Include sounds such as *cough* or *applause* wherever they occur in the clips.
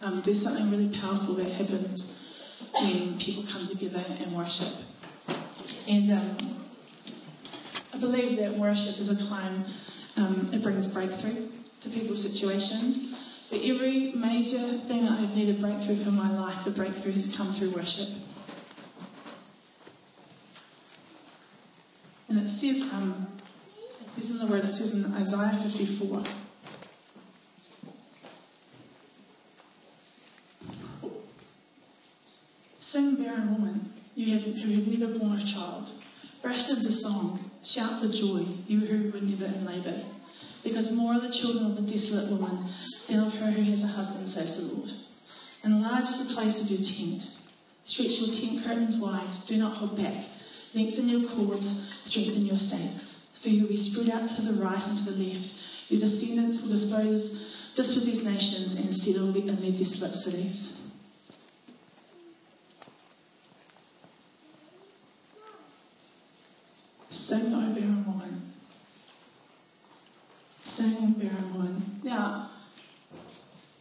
Um, there's something really powerful that happens when people come together and worship. And um, I believe that worship is a time um, it brings breakthrough to people's situations. For every major thing I've needed breakthrough for my life, the breakthrough has come through worship. And it says, um, it says in the word, it says in Isaiah 54. Sing, barren woman, you have, who have never borne a child. Burst into song, shout for joy, you who were never in labour. Because more are the children of the desolate woman than of her who has a husband, says the Lord. Enlarge the place of your tent. Stretch your tent curtains wide, do not hold back. Lengthen your cords, strengthen your stakes. For you will be spread out to the right and to the left. Your descendants will dispose, dispossess nations and settle in their desolate cities. Sing, O barren woman. Now,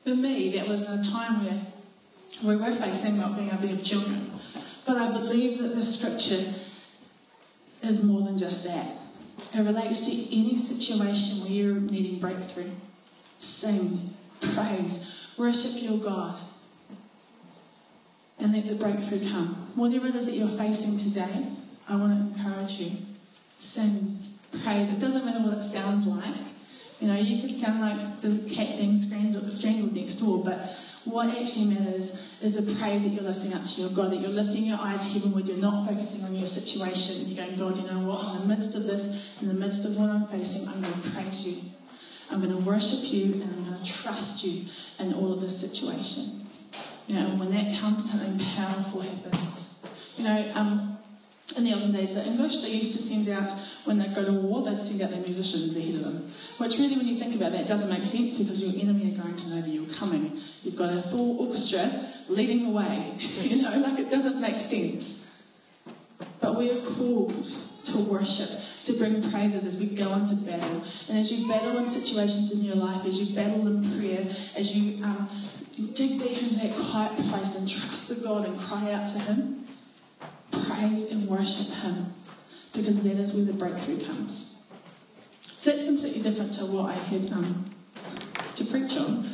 for me, that was a time where we were facing not being able to have children. But I believe that the scripture is more than just that. It relates to any situation where you're needing breakthrough. Sing, praise, worship your God, and let the breakthrough come. Whatever it is that you're facing today, I want to encourage you. Sing, praise. It doesn't matter what it sounds like. You know, you could sound like the cat being strangled, next door, but what actually matters is the praise that you're lifting up to your God, that you're lifting your eyes heavenward, you're not focusing on your situation. You're going, God, you know what? In the midst of this, in the midst of what I'm facing, I'm going to praise you. I'm going to worship you and I'm going to trust you in all of this situation. You know, when that comes, something powerful happens. You know, um, in the olden days, the English, they used to send out, when they'd go to war, they'd send out their musicians ahead of them. Which really, when you think about that, doesn't make sense because your enemy are going to know that you're coming. You've got a full orchestra leading the way. *laughs* you know, like it doesn't make sense. But we are called to worship, to bring praises as we go into battle. And as you battle in situations in your life, as you battle in prayer, as you um, dig deep into that quiet place and trust the God and cry out to Him, praise and worship Him because that is where the breakthrough comes. So it's completely different to what I had um, to preach on,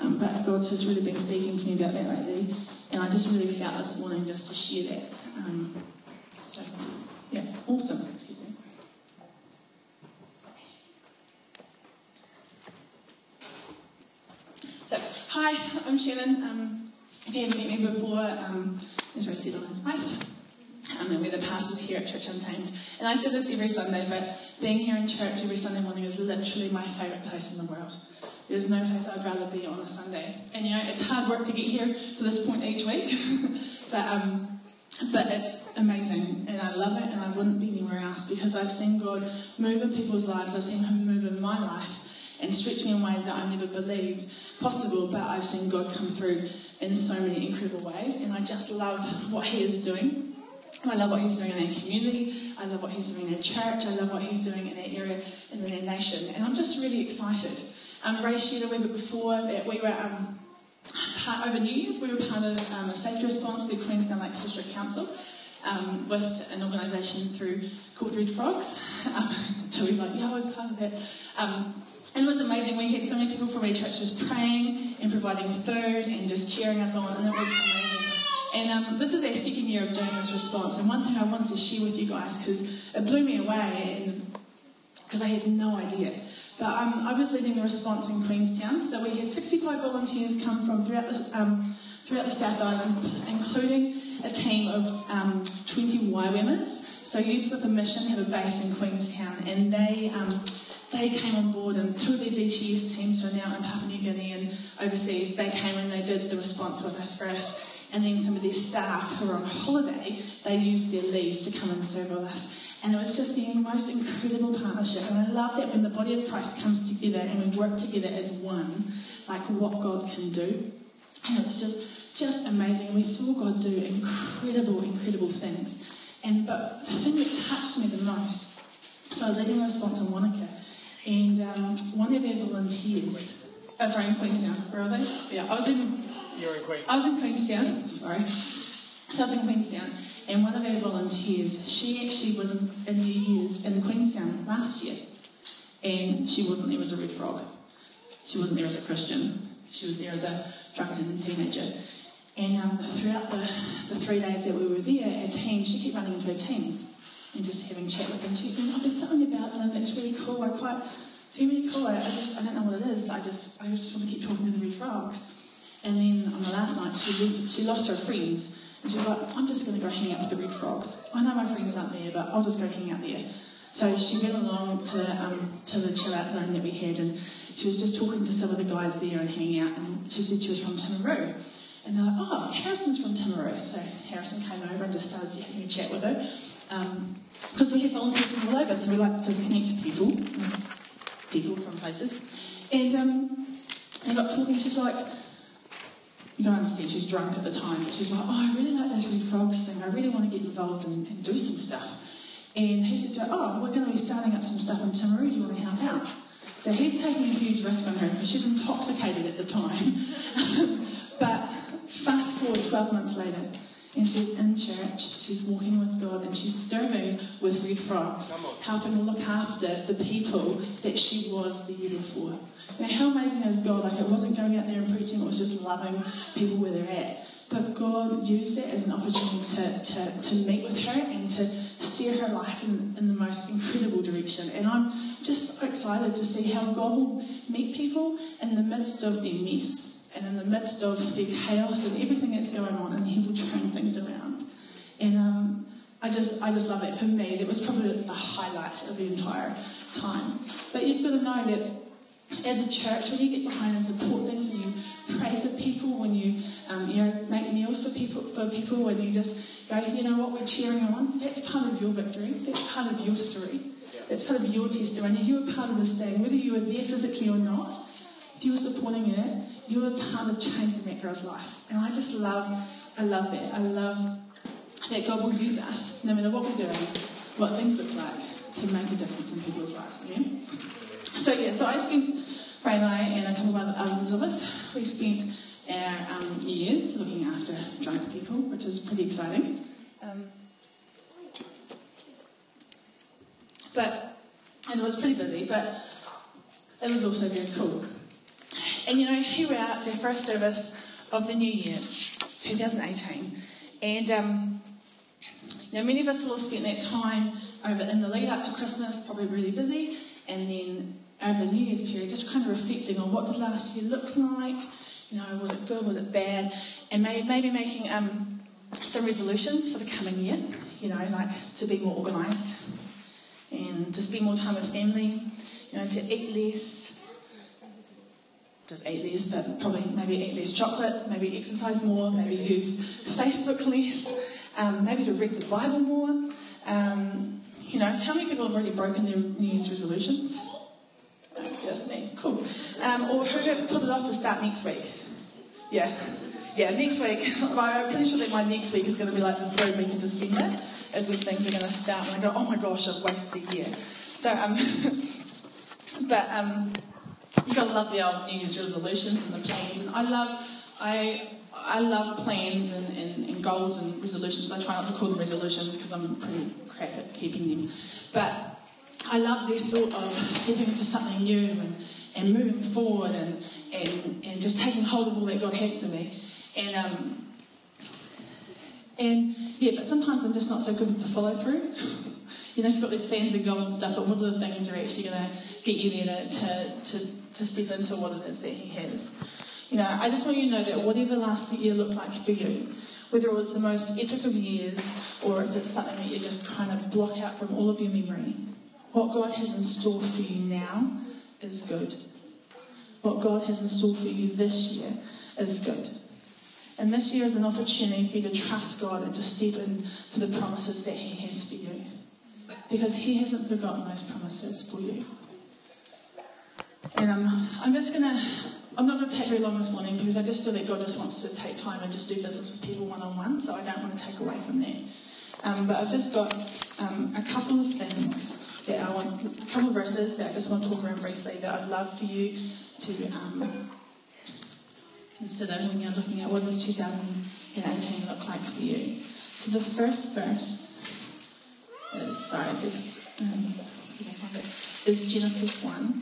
um, but God's just really been speaking to me about that lately, and I just really felt this morning just to share that. Um, so, yeah, awesome. Excuse me. So, hi, I'm Shannon. Um, if you haven't met me before, um, as Ray said, I'm his wife um, and we're the pastors here at Church Untamed. And I say this every Sunday, but being here in church every Sunday morning is literally my favourite place in the world. There's no place I'd rather be on a Sunday. And you know, it's hard work to get here to this point each week, *laughs* but um, but it's amazing, and I love it, and I wouldn't be anywhere else because I've seen God move in people's lives. I've seen Him move in my life and stretch me in ways that I never believed possible, but I've seen God come through in so many incredible ways, and I just love what He is doing. I love what he's doing in our community. I love what he's doing in our church. I love what he's doing in our area and in our nation. And I'm just really excited. Um, Ray shared a wee bit before that we were um, part, over New Year's, we were part of um, a safety response to the Queenstown Lakes District Council um, with an organisation through called Red Frogs. *laughs* Um, Tui's like, yeah, I was part of that. Um, and it was amazing. We had so many people from our church just praying and providing food and just cheering us on, and it was amazing. And um, this is our second year of this response. And one thing I wanted to share with you guys, because it blew me away, and because I had no idea. But um, I was leading the response in Queenstown, so we had 65 volunteers come from throughout the, um, throughout the South Island, including a team of um, 20 YWAMers. So Youth with a Mission have a base in Queenstown, and they um, they came on board, and two of their DTS teams who are now in Papua New Guinea and overseas, they came and they did the response with us first and then some of their staff who were on holiday, they used their leave to come and serve with us. And it was just the most incredible partnership. And I love that when the body of Christ comes together and we work together as one, like what God can do. And it was just just amazing. We saw God do incredible, incredible things. And but the thing that touched me the most, so I was leading a response in Wanaka, and um, one of our volunteers Oh, sorry, in Queenstown. Where was I? Yeah, I was in. You're in Queenstown. I was in Queenstown. Sorry. So I was in Queenstown, and one of our volunteers, she actually was in, New Year's in Queenstown last year, and she wasn't there as a red frog. She wasn't there as a Christian. She was there as a drunken teenager. And um, throughout the, the three days that we were there, our team, she kept running into her teams and just having chat with them. She'd been, oh, there's something about them that's really cool. I quite feel really cool. I, I just, I don't know what it is. I just, I just want to keep talking to the red frogs. And then on the last night, she, she lost her friends. And she's like, I'm just going to go hang out with the red frogs. I know my friends aren't there, but I'll just go hang out there. So she went along to, um, to the chill out zone that we had, and she was just talking to some of the guys there and hanging out. And she said she was from Timaru. And they're like, oh, Harrison's from Timaru. So Harrison came over and just started having a chat with her. Because um, we have volunteers from all over, so we like to connect people, people from places. And um, I got talking, she's like, you don't understand, she's drunk at the time, but she's like, oh, I really like this Red Frogs thing. I really want to get involved and, and do some stuff. And he said to her, oh, we're going to be starting up some stuff in Timaru. Do you want to help out? So he's taking a huge risk on her because she's intoxicated at the time. *laughs* but fast forward 12 months later, and she's in church, she's walking with God, and she's serving with Red Frogs, helping to look after the people that she was the year before. Now, how amazing is God? Like, it wasn't going out there and preaching, it was just loving people where they're at. But God used it as an opportunity to, to, to meet with her and to steer her life in, in the most incredible direction. And I'm just so excited to see how God will meet people in the midst of their mess and in the midst of the chaos and everything that's going on, and He will turn things around. And um, I just, I just love it. For me, it was probably the highlight of the entire time. But you've got to know that as a church, when you get behind and support things, when you pray for people, when you um, you know make meals for people, for people, when you just go, you know what, we're cheering on. That's part of your victory. That's part of your story. That's part of your testimony. You were part of this thing, whether you were there physically or not. If you were supporting it, you were part of changing that girl's life. And I just love, I love that. I love that God will use us, no matter what we're doing, what things look like, to make a difference in people's lives. Amen. So yeah, so I spent Ray and I and a couple of other others of us, we spent our um, years looking after drunk people, which is pretty exciting. Um, but and it was pretty busy, but it was also very cool. And you know, here we are, it's our first service of the new year, 2018. And um, know, many of us will have spent that time over in the lead up to Christmas, probably really busy, and then over the New Year's period, just kind of reflecting on what did last year look like, you know, was it good, was it bad, and maybe, maybe making um, some resolutions for the coming year, you know, like to be more organised and to spend more time with family, you know, to eat less, just eat less, but probably maybe eat less chocolate, maybe exercise more, maybe use Facebook less, um, maybe to read the Bible more. Um, you know, how many people have already broken their New Year's resolutions? Just me. Cool. Um, or who have put it off to start next week? Yeah. Yeah, next week. I'm pretty sure that my next week is going to be like the third week of December, as when things are going to start. And I go, oh my gosh, I've wasted a year. So, um, *laughs* but um, you've got to love the old New Year's resolutions and the plans. And I love, I, I love plans and, and, and goals and resolutions. I try not to call them resolutions because I'm pretty crap at keeping them. But I love the thought of stepping into something new and, and moving forward and, and, and just taking hold of all that God has for me. And, um, and yeah, but sometimes I'm just not so good with the follow through. You know, you've got these plans and goals and stuff, but what are the things that are actually going to get you there to, to, to, to step into what it is that He has? You know, I just want you to know that whatever last year looked like for you, whether it was the most epic of years or if it's something that you're just kind of block out from all of your memory, what God has in store for you now is good. What God has in store for you this year is good. And this year is an opportunity for you to trust God and to step into the promises that He has for you. Because He hasn't forgotten those promises for you. And um, I'm just going to, I'm not going to take very long this morning because I just feel that God just wants to take time and just do business with people one on one, so I don't want to take away from that. Um, but I've just got um, a couple of things that I want, a couple of verses that I just want to talk around briefly that I'd love for you to um, consider when you're looking at what does 2018 look like for you. So the first verse is, sorry, it's, um, is Genesis 1.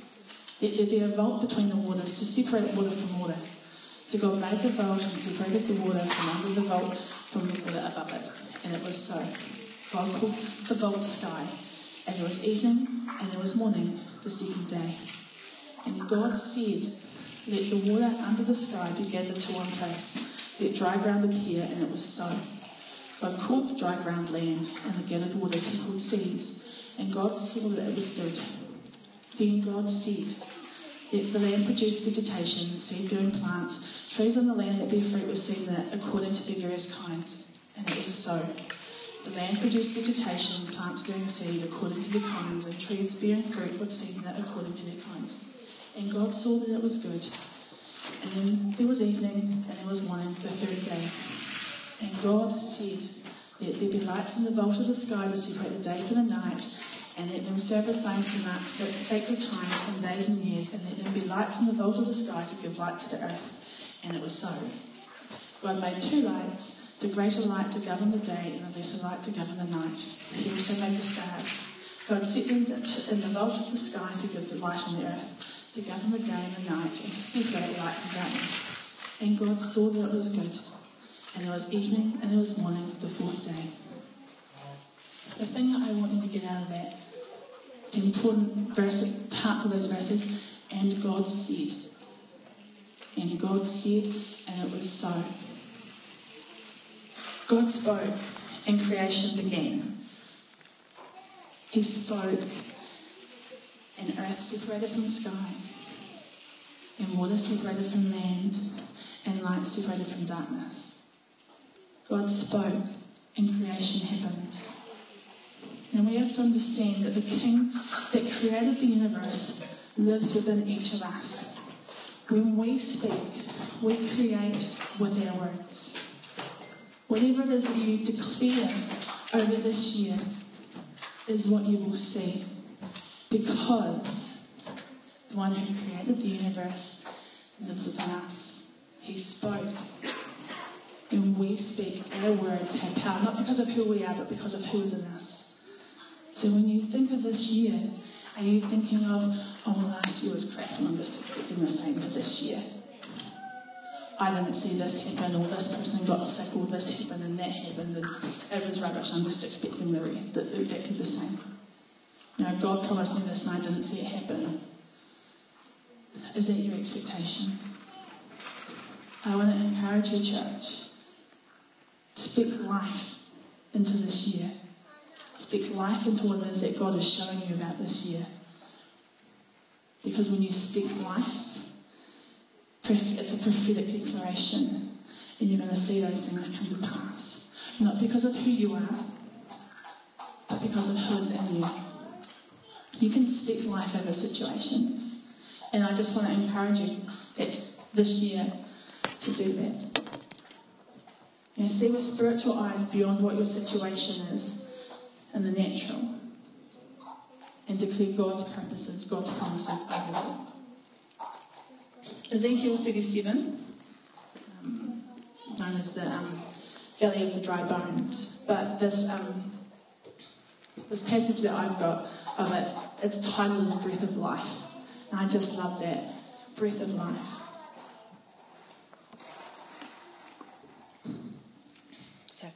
Let there be a vault between the waters to separate water from water. So God made the vault and separated the water from under the vault from the water above it. And it was so. God called the vault sky. And there was evening and there was morning the second day. And God said, Let the water under the sky be gathered to one place. Let dry ground appear, and it was so. God called the dry ground land, and the gathered waters he called seas. And God saw that it was good. Then God said, Let the land produced vegetation, seed bearing plants, Trees on the land that bear fruit were seen there according to their various kinds, and it was so. The land produced vegetation, plants bearing seed according to their kinds, and trees bearing fruit were seen there according to their kinds. And God saw that it was good. And then there was evening, and there was morning, the third day. And God said, Let there be lights in the vault of the sky to separate the day from the night, and let them serve as signs to mark sacred times and days and years, and let them be lights in the vault of the sky to give light to the earth. And it was so. God made two lights, the greater light to govern the day and the lesser light to govern the night. He also made the stars. God set them in the vault of the sky to give the light on the earth, to govern the day and the night, and to separate light from darkness. And God saw that it was good. And there was evening and there was morning, the fourth day. The thing that I want you to get out of that, important verse, parts of those verses, and God said. And God said, and it was so. God spoke, and creation began. He spoke, and earth separated from sky, and water separated from land, and light separated from darkness. God spoke, and creation happened. And we have to understand that the King that created the universe lives within each of us. When we speak, we create with our words. Whatever it is that you declare over this year is what you will see. Because the one who created the universe lives within us. He spoke. When we speak, our words have power, not because of who we are, but because of who is in us. So when you think of this year, are you thinking of, oh, last year was crap and I'm just expecting the same for this year? I didn't see this happen, or this person got sick, or this happened, and that happened, and it was rubbish. I'm just expecting the, the exactly the same. Now, God promised me this, and I didn't see it happen. Is that your expectation? I want to encourage you, church. Speak life into this year. Speak life into what it is that God is showing you about this year. Because when you speak life, it's a prophetic declaration, and you're going to see those things come to pass. Not because of who you are, but because of who is in you. You can speak life over situations. And I just want to encourage you that this year to do that. You know, see with spiritual eyes beyond what your situation is and the natural and declare God's purposes, God's promises over them. Ezekiel 37, um, known as the um, Valley of the Dry Bones. But this, um, this passage that I've got of it, it's titled Breath of Life. And I just love that. Breath of life. So,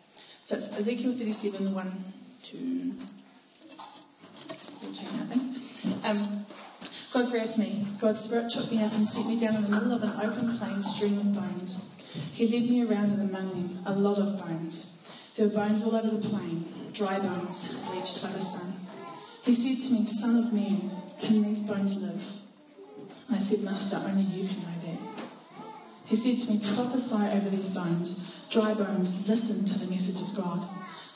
so it's Ezekiel 37, 1 to 14, I think. Um, God grabbed me. God's Spirit took me up and set me down in the middle of an open plain strewn with bones. He led me around and among them, a lot of bones. There were bones all over the plain. dry bones bleached by the sun. He said to me, Son of man, can these bones live? I said, Master, only you can know that. He said to me, Prophesy over these bones. Dry bones, listen to the message of God.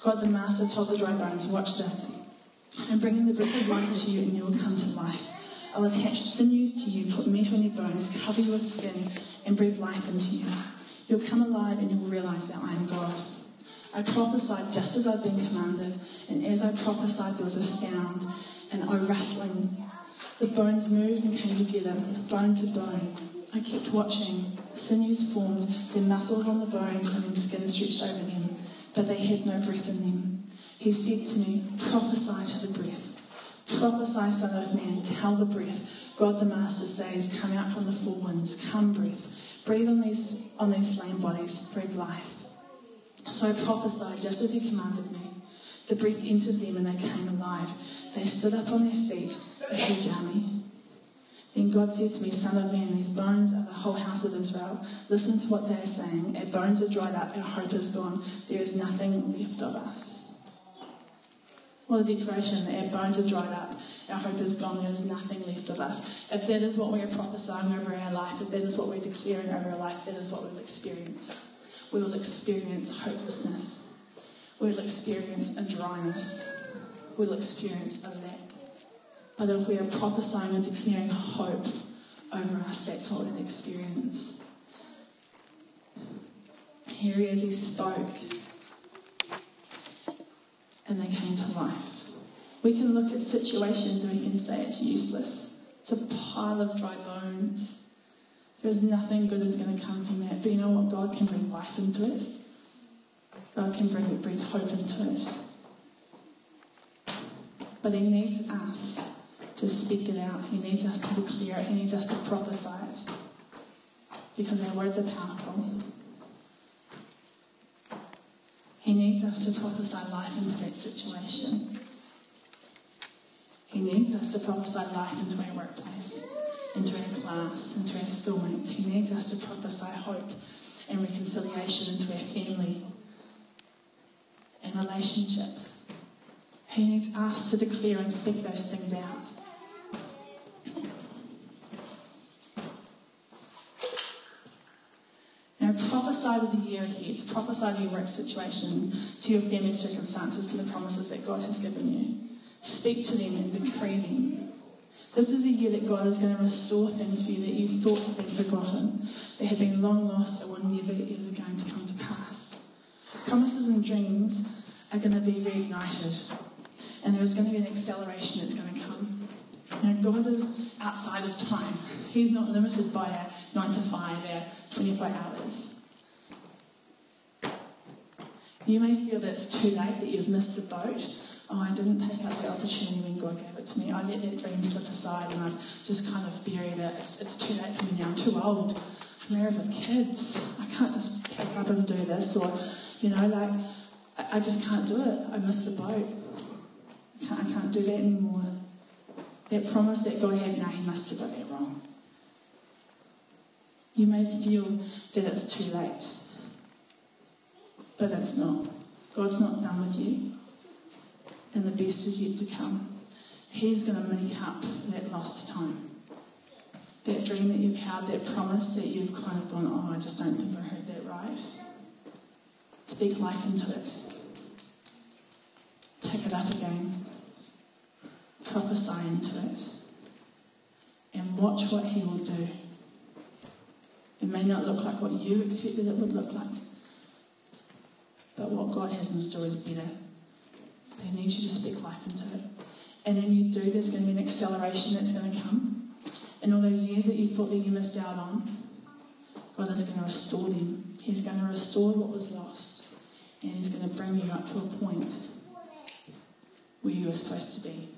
God the Master told the dry bones, Watch this. I'm bringing the breath of life to you, and you will come to life. I'll attach sinews to you, put meat on your bones, cover you with skin, and breathe life into you. You'll come alive, and you'll realize that I am God. I prophesied just as I'd been commanded, and as I prophesied, there was a sound, and a rustling. The bones moved and came together, bone to bone. I kept watching. Sinews formed, then muscles on the bones, and then skin stretched over them, but they had no breath in them. He said to me, Prophesy to the breath. Prophesy, Son of Man, tell the breath. God the Master says, Come out from the four winds, come breath. Breathe on these, on these slain bodies, breathe life. So I prophesied just as he commanded me. The breath entered them and they came alive. They stood up on their feet, a huge army. Then God said to me, Son of man, these bones are the whole house of Israel. Listen to what they are saying. Our bones are dried up, our hope is gone. There is nothing left of us. What a declaration our bones are dried up, our hope is gone, there is nothing left of us. If that is what we are prophesying over our life, if that is what we're declaring over our life, that is what we'll experience. We will experience hopelessness. We will experience a dryness. We will experience a lack. But if we are prophesying and declaring hope over our what experience. Here he is, he spoke, and they came to life. We can look at situations and we can say it's useless. It's a pile of dry bones. There's nothing good that's going to come from that. But you know what? God can bring life into it. God can bring breathe hope into it. But He needs us to speak it out. He needs us to declare it. He needs us to prophesy it. Because our words are powerful. He needs us to prophesy life into that situation. He needs us to prophesy life into our workplace into our class, into our schoolmates. He needs us to prophesy hope and reconciliation into our family and relationships. He needs us to declare and speak those things out. Prophesy to the year ahead. Prophesy to your work situation, to your family circumstances, to the promises that God has given you. Speak to them and decree them. This is a year that God is going to restore things for you that you thought had been forgotten, that had been long lost, and were never ever going to come to pass. Promises and dreams are going to be reignited, and there is going to be an acceleration that's going to come. Now, God is outside of time. He's not limited by our 9 to 5, our 24 hours. You may feel that it's too late, that you've missed the boat, oh, I didn't take up the opportunity when God gave it to me. I let that dream slip aside and I've just kind of buried it. It's, it's too late for me now. I'm too old. I'm married with kids. I can't just pick up and do this. Or, you know, like, I, I just can't do it. I missed the boat. I can't, I can't do that anymore. That promise that God had, now He must have got that wrong. You may feel that it's too late, but it's not. God's not done with you and the best is yet to come. He's going to make up that lost time. That dream that you've had, that promise that you've kind of gone, oh, I just don't think I heard that right. Speak life into it. Take it up again. Prophesy into it. And watch what he will do. It may not look like what you expected it would look like. But what God has in store is better. They need you to speak life into it. And then you do, there's going to be an acceleration that's going to come. And all those years that you thought that you missed out on, God is going to restore them. He's going to restore what was lost. And He's going to bring you up to a point where you are supposed to be.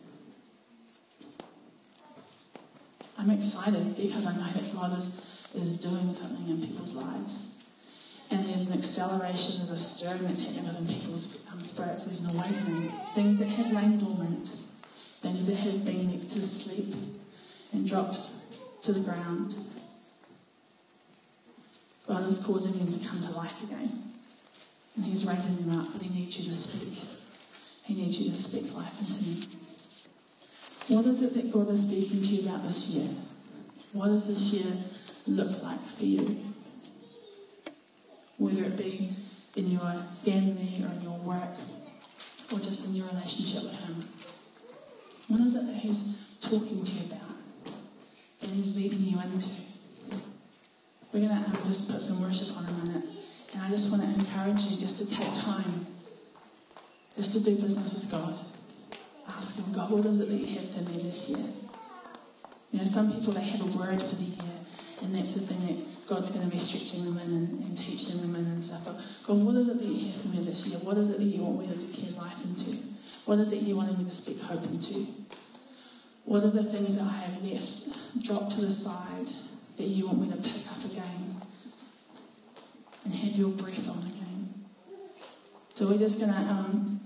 I'm excited because I know that God is, is doing something in people's lives and there's an acceleration, there's a stirring that's happening within people's um, spirits, there's an awakening. Things that have lain dormant, things that have been left to sleep and dropped to the ground. God is causing them to come to life again. And He's raising them up, but He needs you to speak. He needs you to speak life into me. What is it that God is speaking to you about this year? What does this year look like for you? Whether it be in your family or in your work or just in your relationship with Him. What is it that He's talking to you about? That He's leading you into? We're going to um, just put some worship on a minute. And I just want to encourage you just to take time just to do business with God. Ask Him, God, what is it that you have for me this year? You know, some people, they have a word for the year, and that's the thing that God's going to be stretching them in and, and teaching them in and stuff. But God, what is it that you have for me this year? What is it that you want me to declare life into? What is it you want me to speak hope into? What are the things that I have left, dropped to the side, that you want me to pick up again and have your breath on again? So we're just gonna um,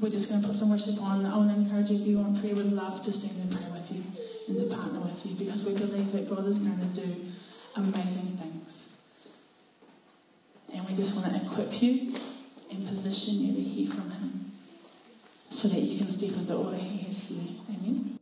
we're just gonna put some worship on. I want to encourage you if you want prayer, would love to stand in prayer with you and to partner with you because we believe that God is going to do amazing things. And we just want to equip you and position you to hear from Him so that you can step into all that He has for you. Amen.